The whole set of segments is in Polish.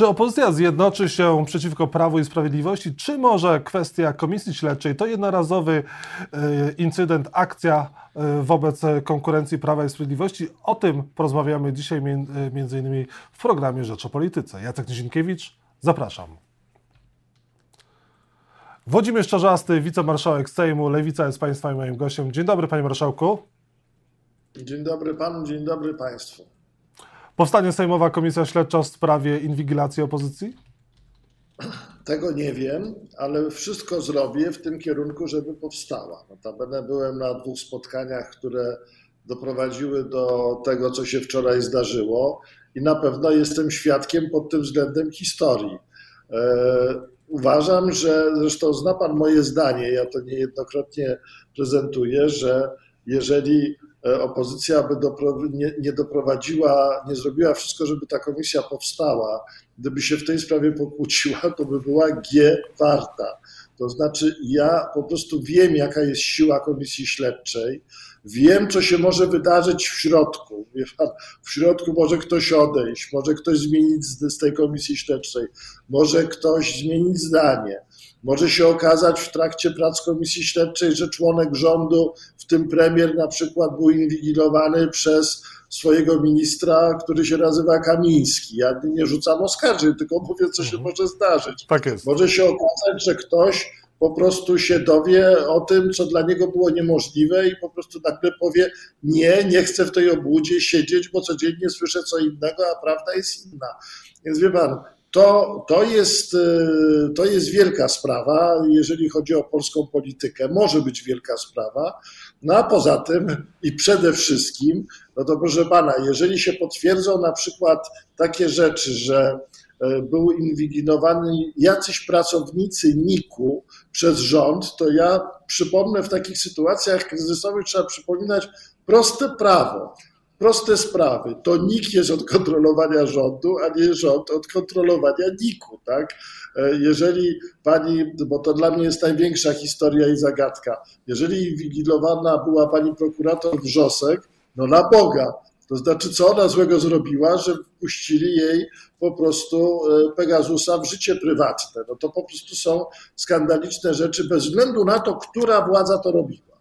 Czy opozycja zjednoczy się przeciwko Prawu i Sprawiedliwości, czy może kwestia komisji śledczej to jednorazowy e, incydent, akcja e, wobec konkurencji Prawa i Sprawiedliwości? O tym porozmawiamy dzisiaj e, między innymi w programie Rzecz o Polityce. Jacek Nizinkiewicz, zapraszam. Włodzimierz Czarzasty, wicemarszałek Sejmu, Lewica jest Państwa i moim gościem. Dzień dobry, Panie Marszałku. Dzień dobry Panu, dzień dobry Państwu. Powstanie Sejmowa Komisja Śledcza w sprawie inwigilacji opozycji? Tego nie wiem, ale wszystko zrobię w tym kierunku, żeby powstała. Notabene byłem na dwóch spotkaniach, które doprowadziły do tego, co się wczoraj zdarzyło i na pewno jestem świadkiem pod tym względem historii. E, uważam, że zresztą zna Pan moje zdanie, ja to niejednokrotnie prezentuję, że jeżeli E, opozycja by nie, nie doprowadziła, nie zrobiła wszystko, żeby ta komisja powstała, gdyby się w tej sprawie pokłóciła, to by była G warta. To znaczy, ja po prostu wiem, jaka jest siła komisji śledczej, wiem, co się może wydarzyć w środku. W środku może ktoś odejść, może ktoś zmienić z tej komisji śledczej, może ktoś zmienić zdanie. Może się okazać w trakcie prac komisji śledczej, że członek rządu, w tym premier na przykład, był inwigilowany przez swojego ministra, który się nazywa Kamiński. Ja nie rzucam oskarżeń, tylko mówię, co się mhm. może zdarzyć. Tak jest. Może się okazać, że ktoś po prostu się dowie o tym, co dla niego było niemożliwe i po prostu nagle powie, nie, nie chcę w tej obłudzie siedzieć, bo codziennie słyszę co innego, a prawda jest inna. Więc wie pan, to, to, jest, y, to jest wielka sprawa, jeżeli chodzi o polską politykę. Może być wielka sprawa. No a poza tym i przede wszystkim, no to proszę pana, jeżeli się potwierdzą na przykład takie rzeczy, że y, był inwigilowani jacyś pracownicy NIK-u przez rząd, to ja przypomnę w takich sytuacjach kryzysowych trzeba przypominać proste prawo proste sprawy. To NIK jest od kontrolowania rządu, a nie rząd od kontrolowania NIK-u. Tak? E, jeżeli pani, bo to dla mnie jest największa historia i zagadka, jeżeli inwigilowana była pani prokurator Wrzosek, no na Boga, to znaczy, co ona złego zrobiła, że wpuścili jej po prostu e, Pegasusa w życie prywatne. No to po prostu są skandaliczne rzeczy, bez względu na to, która władza to robiła.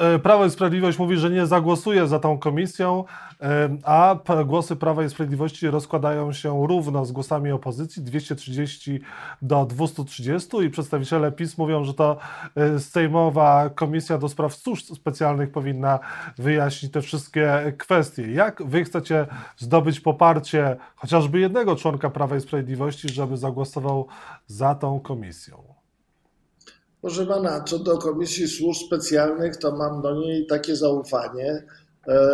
E, Prawo i Sprawiedliwość mówi, że nie zagłosuje za tą komisją, e, a głosy Prawa i Sprawiedliwości rozkładają się równo z głosami opozycji 230 do 230 i przedstawiciele PiS mówią, że to e, Sejmowa Komisja do Spraw Służb Specjalnych powinna wyjaśnić te wszystkie kwestie. Jak wy chcecie zdobyć poparcie chociażby jednego członka Prawa i Sprawiedliwości, żeby zagłosował za tą komisją? Proszę pana, co do Komisji Służb Specjalnych, to mam do niej takie zaufanie, e,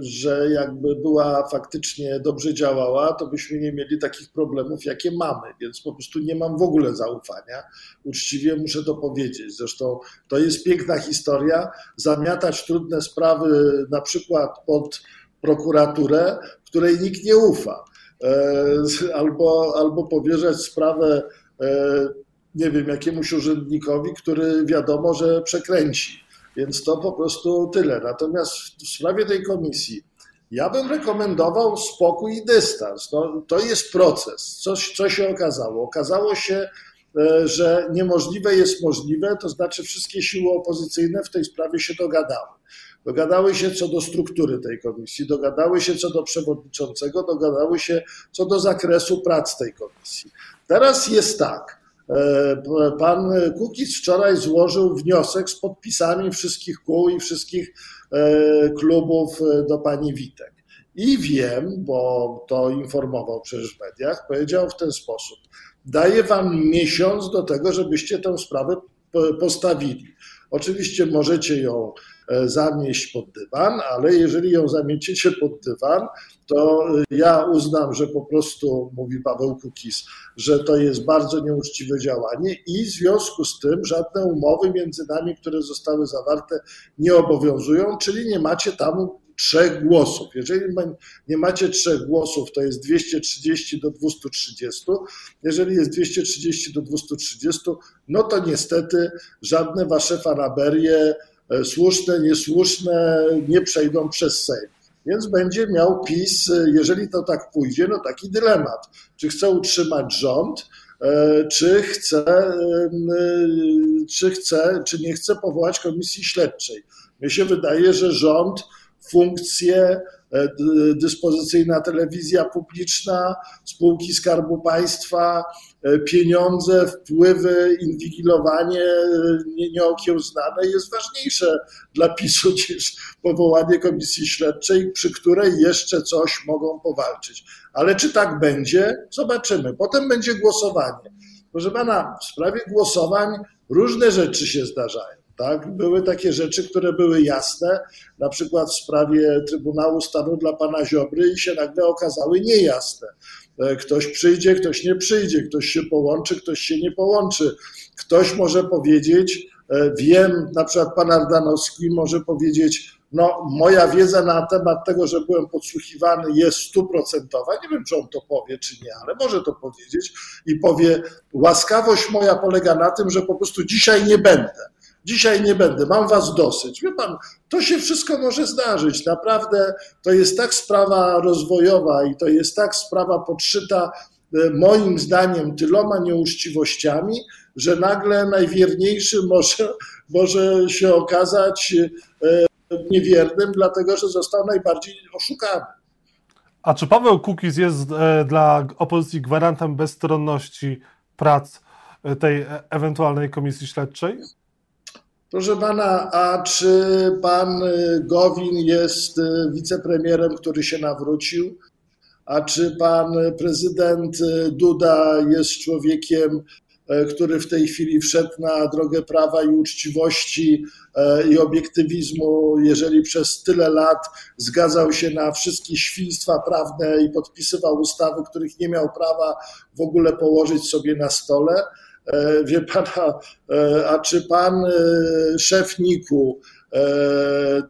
że jakby była faktycznie dobrze działała, to byśmy nie mieli takich problemów, jakie mamy, więc po prostu nie mam w ogóle zaufania. Uczciwie muszę to powiedzieć. Zresztą to jest piękna historia, zamiatać trudne sprawy na przykład pod prokuraturę, której nikt nie ufa, e, albo, albo powierzać sprawę e, nie wiem, jakiemuś urzędnikowi, który wiadomo, że przekręci. Więc to po prostu tyle. Natomiast w sprawie tej komisji, ja bym rekomendował spokój i dystans. No, to jest proces. Coś, co się okazało? Okazało się, e, że niemożliwe jest możliwe, to znaczy wszystkie siły opozycyjne w tej sprawie się dogadały. Dogadały się co do struktury tej komisji, dogadały się co do przewodniczącego, dogadały się co do zakresu prac tej komisji. Teraz jest tak. E, pan Kukiz wczoraj złożył wniosek z podpisami wszystkich kół i wszystkich e, klubów e, do pani Witek. I wiem, bo to informował przecież w mediach, powiedział w ten sposób: Daję wam miesiąc do tego, żebyście tę sprawę postawili. Oczywiście możecie ją zamieść pod dywan, ale jeżeli ją zamiecicie pod dywan, to ja uznam, że po prostu, mówi Paweł Kukis, że to jest bardzo nieuczciwe działanie i w związku z tym żadne umowy między nami, które zostały zawarte, nie obowiązują, czyli nie macie tam trzech głosów. Jeżeli nie macie trzech głosów, to jest 230 do 230. Jeżeli jest 230 do 230, no to niestety żadne wasze faraberie E, słuszne, niesłuszne nie przejdą przez Sejm. Więc będzie miał PiS, jeżeli to tak pójdzie, no taki dylemat. Czy chce utrzymać rząd, e, czy chce, czy chce, czy nie chce powołać komisji śledczej. Mnie się wydaje, że rząd funkcje E, dyspozycyjna telewizja publiczna, spółki Skarbu Państwa, e, pieniądze, wpływy, inwigilowanie e, nieokiełznane jest ważniejsze dla PiSu niż powołanie komisji śledczej, przy której jeszcze coś mogą powalczyć. Ale czy tak będzie? Zobaczymy. Potem będzie głosowanie. Proszę pana, w sprawie głosowań różne rzeczy się zdarzają. Tak? Były takie rzeczy, które były jasne, na przykład w sprawie Trybunału Stanu dla pana Ziobry i się nagle okazały niejasne. E, ktoś przyjdzie, ktoś nie przyjdzie, ktoś się połączy, ktoś się nie połączy. Ktoś może powiedzieć, e, wiem, na przykład pan Ardanowski może powiedzieć, no moja wiedza na temat tego, że byłem podsłuchiwany jest stuprocentowa. Nie wiem, czy on to powie, czy nie, ale może to powiedzieć i powie, łaskawość moja polega na tym, że po prostu dzisiaj nie będę dzisiaj nie będę, mam was dosyć. Wie pan, to się wszystko może zdarzyć. Naprawdę to jest tak sprawa rozwojowa i to jest tak sprawa podszyta e, moim zdaniem tyloma nieuczciwościami, że nagle najwierniejszy może, może się okazać e, niewiernym, dlatego że został najbardziej oszukany. A czy Paweł Kukiz jest e, dla opozycji gwarantem bezstronności prac tej ewentualnej komisji śledczej? Proszę pana, a czy pan y, Gowin jest y, wicepremierem, który się nawrócił? A czy pan prezydent y, Duda jest człowiekiem, który w tej chwili wszedł na drogę prawa i uczciwości i obiektywizmu, jeżeli przez tyle lat zgadzał się na wszystkie świństwa prawne i podpisywał ustawy, których nie miał prawa w ogóle położyć sobie na stole? E, wie pana, e, a czy pan e, szef NIK-u,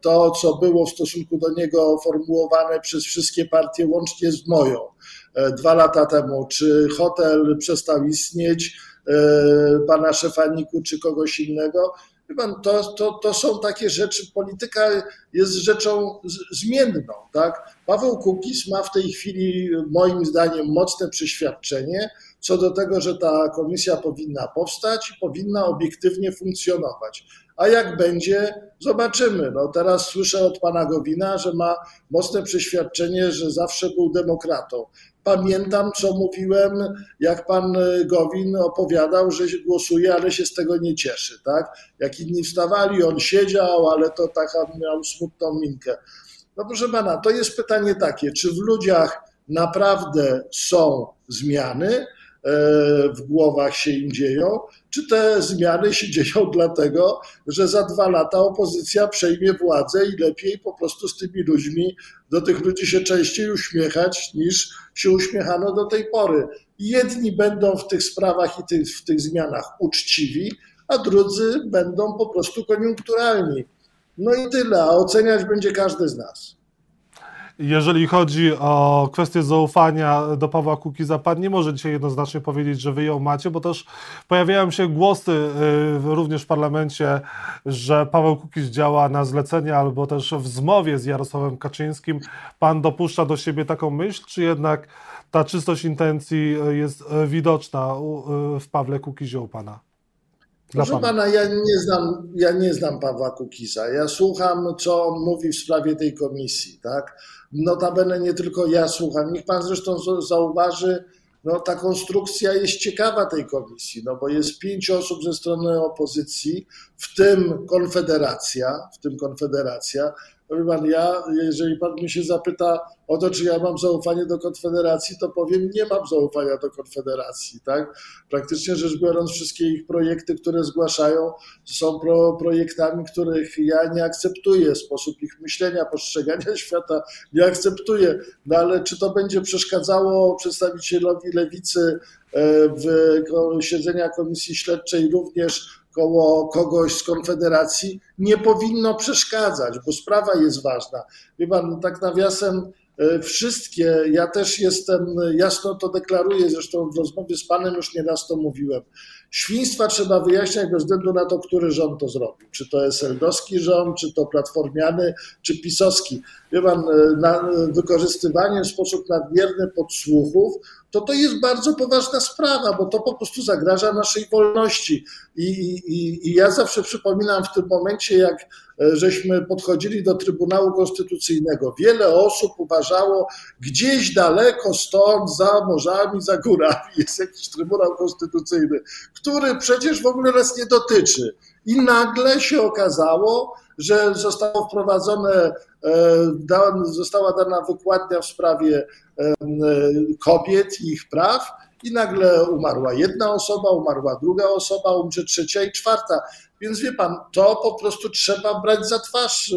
to co było w stosunku do niego formułowane przez wszystkie partie, łącznie z moją, dwa lata temu, czy hotel przestał istnieć, pana szefa NIK-u, czy kogoś innego, Pan, to, to, to są takie rzeczy, polityka jest rzeczą zmienną. Tak? Paweł Kukiz ma w tej chwili, moim zdaniem, mocne przeświadczenie, co do tego, że ta komisja powinna powstać i powinna obiektywnie funkcjonować. A jak będzie, zobaczymy. No teraz słyszę od pana Gowina, że ma mocne przeświadczenie, że zawsze był demokratą. Pamiętam, co mówiłem, jak pan Gowin opowiadał, że głosuje, ale się z tego nie cieszy. Tak? Jak inni wstawali, on siedział, ale to taka miał smutną minkę. No proszę pana, to jest pytanie takie, czy w ludziach naprawdę są zmiany, E, w głowach się im dzieją, czy te zmiany się dzieją dlatego, że za dwa lata opozycja przejmie władzę i lepiej po prostu z tymi ludźmi, do tych ludzi się częściej uśmiechać niż się uśmiechano do tej pory. Jedni będą w tych sprawach i tych, w tych zmianach uczciwi, a drudzy będą po prostu koniunkturalni. No i tyle, a oceniać będzie każdy z nas. Jeżeli chodzi o kwestię zaufania do Pawła Kukiza, pan nie może dzisiaj jednoznacznie powiedzieć, że wy ją macie, bo też pojawiają się głosy y, również w parlamencie, że Paweł Kukiz działa na zlecenie albo też w zmowie z Jarosławem Kaczyńskim. Pan dopuszcza do siebie taką myśl, czy jednak ta czystość intencji jest widoczna w Pawle Kukizie u pana? Proszę pana. pana, ja nie, znam, ja nie znam Pawła Kukiza. Ja słucham, co on mówi w sprawie tej komisji, tak? Notabene nie tylko ja słucham. Niech pan zresztą zauważy, no ta konstrukcja jest ciekawa tej komisji, no bo jest pięć osób ze strony opozycji, w tym Konfederacja, w tym Konfederacja, Powie pan, ja, jeżeli pan mnie się zapyta o to, czy ja mam zaufanie do Konfederacji, to powiem, nie mam zaufania do Konfederacji, tak? Praktycznie rzecz biorąc, wszystkie ich projekty, które zgłaszają, są pro, projektami, których ja nie akceptuję, sposób ich myślenia, postrzegania świata nie akceptuję, no ale czy to będzie przeszkadzało przedstawicielowi lewicy w siedzenia komisji śledczej również koło kogoś z Konfederacji nie powinno przeszkadzać, bo sprawa jest ważna. Wie pan, tak nawiasem, e, wszystkie, ja też jestem, jasno to deklaruję, zresztą w rozmowie z panem już nieraz to mówiłem. Świństwa trzeba wyjaśniać bez względu na to, który rząd to zrobił. Czy to jest eldowski rząd, czy to platformiany, czy pisowski. Wie pan, e, na, wykorzystywanie w sposób nadmierny podsłuchów, to to jest bardzo poważna sprawa, bo to po prostu zagraża naszej wolności. I, i, i ja zawsze przypominam w tym momencie, jak e, żeśmy podchodzili do Trybunału Konstytucyjnego. Wiele osób uważało, gdzieś daleko stąd, za morzami, za górami jest jakiś Trybunał Konstytucyjny, który przecież w ogóle nas nie dotyczy. I nagle się okazało, że zostało wprowadzone, e, została dana wykładnia w sprawie e, kobiet i ich praw i nagle umarła jedna osoba, umarła druga osoba, umrze trzecia i czwarta. Więc wie pan, to po prostu trzeba brać za twarz e,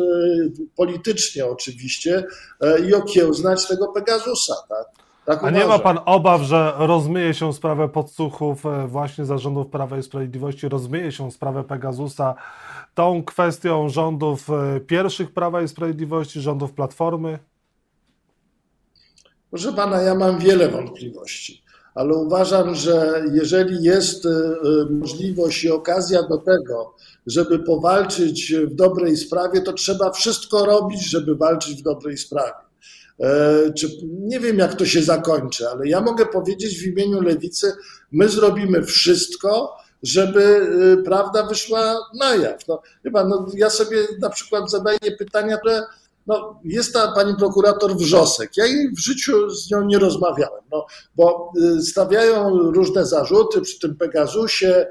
politycznie oczywiście i okiełznać tego Pegasusa, tak? Tak A nie ma pan obaw, że rozmyje się sprawę podsłuchów właśnie zarządów Prawa i Sprawiedliwości, rozmyje się sprawę Pegasusa tą kwestią rządów e, pierwszych Prawa i Sprawiedliwości, rządów Platformy? Proszę pana, ja mam wiele wątpliwości, ale uważam, że jeżeli jest e, e, możliwość i okazja do tego, żeby powalczyć w dobrej sprawie, to trzeba wszystko robić, żeby walczyć w dobrej sprawie. Czy, nie wiem, jak to się zakończy, ale ja mogę powiedzieć w imieniu lewicy, my zrobimy wszystko, żeby y, prawda wyszła na jaw. No, chyba, no, ja sobie na przykład zadaję pytania, które no, jest ta pani prokurator Wrzosek. Ja jej w życiu z nią nie rozmawiałem, no, bo y, stawiają różne zarzuty przy tym Pegasusie, e,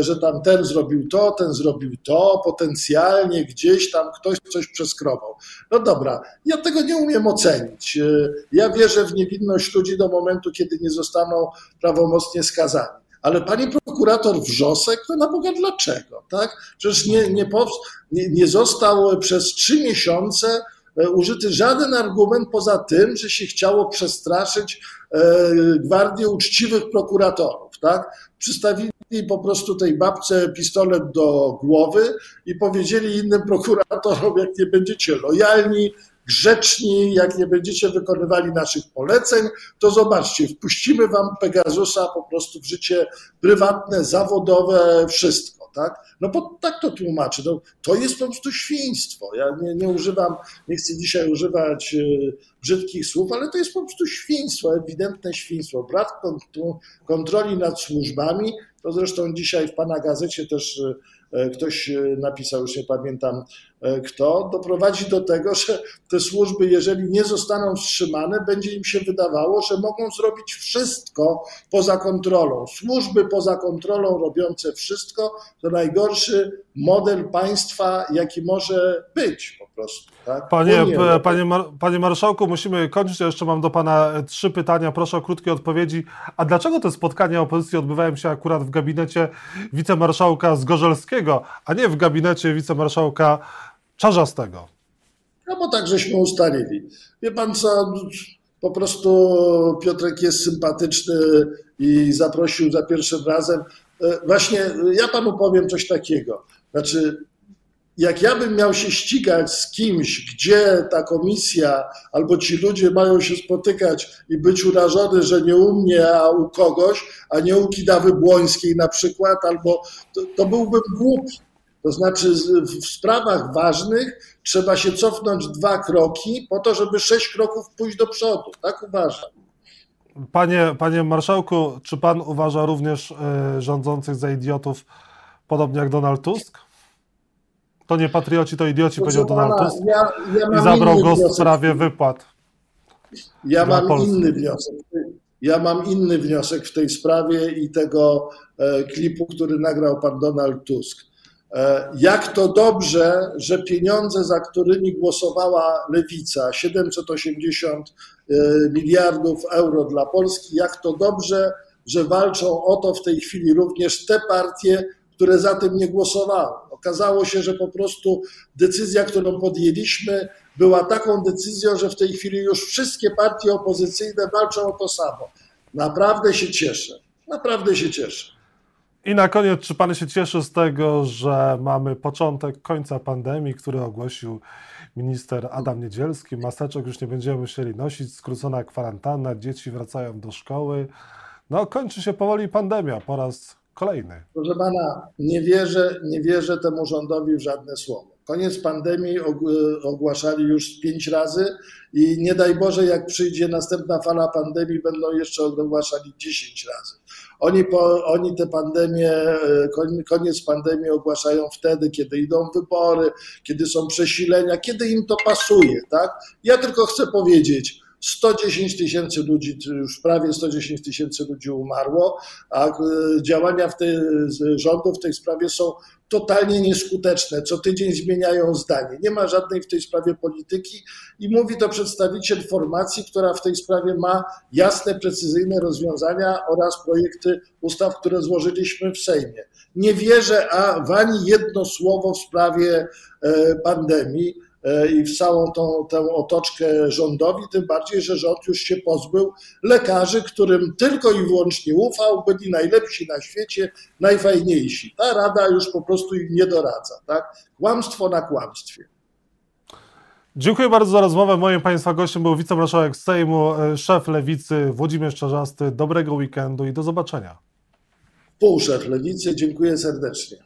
że tam ten zrobił to, ten zrobił to, potencjalnie gdzieś tam ktoś coś przeskrobał. No dobra, ja tego nie umiem ocenić. E, ja wierzę w niewinność ludzi do momentu, kiedy nie zostaną prawomocnie skazani. Ale pani prokurator Wrzosek, to na Boga dlaczego, tak? Przecież nie, nie, nie, nie został przez trzy miesiące e, użyty żaden argument poza tym, że się chciało przestraszyć e, gwardię uczciwych prokuratorów, tak? Przystawili po prostu tej babce pistolet do głowy i powiedzieli innym prokuratorom, jak nie będziecie lojalni, grzeczni, jak nie będziecie wykonywali naszych poleceń, to zobaczcie, wpuścimy wam Pegasusa po prostu w życie prywatne, zawodowe, wszystko. Tak? No bo tak to tłumaczę. No, to jest po prostu świństwo. Ja nie, nie używam, nie chcę dzisiaj używać y, brzydkich słów, ale to jest po prostu świństwo, ewidentne świństwo. Brak kontroli nad służbami, to zresztą dzisiaj w Pana gazecie też E, ktoś e, napisał, już nie pamiętam e, kto, doprowadzi do tego, że te służby, jeżeli nie zostaną wstrzymane, będzie im się wydawało, że mogą zrobić wszystko poza kontrolą. Służby poza kontrolą robiące wszystko to najgorszy model państwa, jaki może być po prostu. Tak? Panie, panie, panie marszałku, musimy kończyć. Ja jeszcze mam do pana trzy pytania. Proszę o krótkie odpowiedzi. A dlaczego te spotkania opozycji odbywają się akurat w gabinecie wicemarszałka Zgorzelskiego, a nie w gabinecie wicemarszałka Czarzastego? No bo tak żeśmy ustalili. Wie pan co, po prostu Piotrek jest sympatyczny i zaprosił za pierwszym razem. E, właśnie ja panu powiem coś takiego. Znaczy, jak ja bym miał się ścigać z kimś, gdzie ta komisja albo ci ludzie mają się spotykać i być urażony, że nie u mnie, a u kogoś, a nie u Kidawy Błońskiej na przykład, albo to, to byłbym głupi. To znaczy w sprawach ważnych trzeba się cofnąć dwa kroki po to, żeby sześć kroków pójść do przodu. Tak uważam. Panie, panie marszałku, czy pan uważa również y, rządzących za idiotów, podobnie jak Donald Tusk? To nie patrioci, to idioci, powiedział Donald Tusk. Ja, ja I zabrał go w sprawie wypłat. Ja mam Polski. inny wniosek. Ja mam inny wniosek w tej sprawie i tego e, klipu, który nagrał pan Donald Tusk. E, jak to dobrze, że pieniądze, za którymi głosowała lewica, 780 e, miliardów euro dla Polski, jak to dobrze, że walczą o to w tej chwili również te partie, które za tym nie głosowały. Okazało się, że po prostu decyzja, którą podjęliśmy, była taką decyzją, że w tej chwili już wszystkie partie opozycyjne walczą o to samo. Naprawdę się cieszę. Naprawdę się cieszę. I na koniec, czy Pan się cieszy z tego, że mamy początek końca pandemii, który ogłosił minister Adam Niedzielski? Maseczek już nie będziemy musieli nosić, skrócona kwarantanna, dzieci wracają do szkoły. No, kończy się powoli pandemia po raz kolejny. Proszę pana, nie wierzę, nie wierzę temu rządowi w żadne słowo. Koniec pandemii ogłaszali już pięć razy i nie daj Boże, jak przyjdzie następna fala pandemii, będą jeszcze ogłaszali dziesięć razy. Oni, po, oni te pandemie, koniec pandemii ogłaszają wtedy, kiedy idą wybory, kiedy są przesilenia, kiedy im to pasuje, tak? Ja tylko chcę powiedzieć, 110 tysięcy ludzi, już prawie 110 tysięcy ludzi umarło, a e, działania w tej, rządu w tej sprawie są totalnie nieskuteczne. Co tydzień zmieniają zdanie. Nie ma żadnej w tej sprawie polityki i mówi to przedstawiciel formacji, która w tej sprawie ma jasne, precyzyjne rozwiązania oraz projekty ustaw, które złożyliśmy w Sejmie. Nie wierzę a w ani jedno słowo w sprawie e, pandemii. E, i w całą tą, tę otoczkę rządowi, tym bardziej, że rząd już się pozbył lekarzy, którym tylko i wyłącznie ufał, byli najlepsi na świecie, najfajniejsi. Ta rada już po prostu im nie doradza. Tak? Kłamstwo na kłamstwie. Dziękuję bardzo za rozmowę. Moim Państwa gościem był wicemarszałek Sejmu, e, szef Lewicy Włodzimierz Czarzasty. Dobrego weekendu i do zobaczenia. Półszef Lewicy, dziękuję serdecznie.